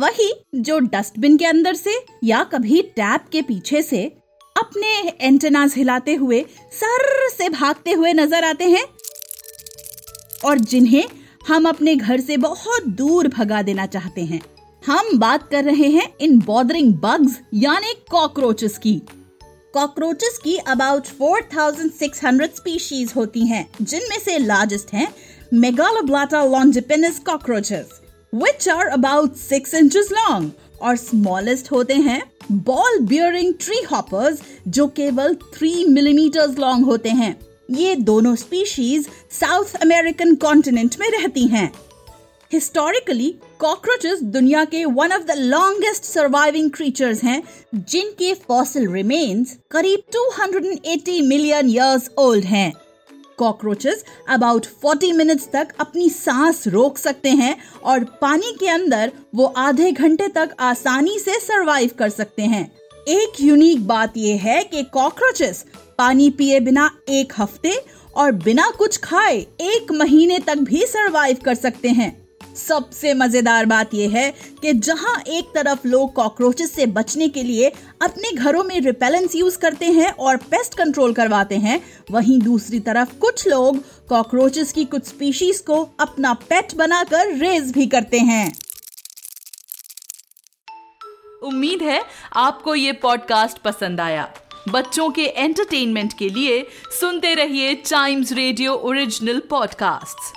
वही जो डस्टबिन के अंदर से या कभी टैप के पीछे से अपने एंटेनास हिलाते हुए, सर से भागते हुए नज़र आते हैं और जिन्हें हम अपने घर से बहुत दूर भगा देना चाहते हैं। हम बात कर रहे हैं इन बॉदरिंग बग्स यानी कॉकरोचेस की। कॉकरोचेस की अबाउट 4600 स्पीशीज होती हैं, जिनमें से लार्जेस्ट हैं Megaloblatta longipennis cockroaches which are about six inches long और स्मॉलेस्ट होते हैं बॉल बियरिंग ट्री हॉपर्स जो केवल थ्री मिलीमीटर्स लॉन्ग होते हैं। ये दोनों स्पीशीज साउथ अमेरिकन कॉन्टिनेंट में रहती हैं। हिस्टोरिकली कॉकरोचेस दुनिया के one of the longest surviving creatures हैं, जिनके फॉसिल रिमेन्स करीब 280 मिलियन इयर्स ओल्ड हैं। कॉकरोचेस अबाउट 40 मिनट्स तक अपनी सांस रोक सकते हैं और पानी के अंदर वो आधे घंटे तक आसानी से सरवाइव कर सकते हैं। एक यूनिक बात यह है कि कॉकरोचेस पानी पिए बिना एक हफ़्ते और बिना कुछ खाए एक महीने तक भी सरवाइव कर सकते हैं। सबसे मज़ेदार बात यह है कि जहाँ एक तरफ़ लोग कॉकरोचेस से बचने के लिए अपने घरों में रिपेलेंस यूज़ करते हैं और पेस्ट कंट्रोल करवाते हैं, वहीं दूसरी तरफ़ कुछ लोग कॉकरोचेस की कुछ स्पीशीज को अपना पेट बनाकर रेज भी करते हैं। उम्मीद है आपको ये पॉडकास्ट पसंद आया। बच्चों के एंटरटेनमेंट के लिए सुनते रहिए टाइम्स रेडियो ओरिजिनल पॉडकास्ट्स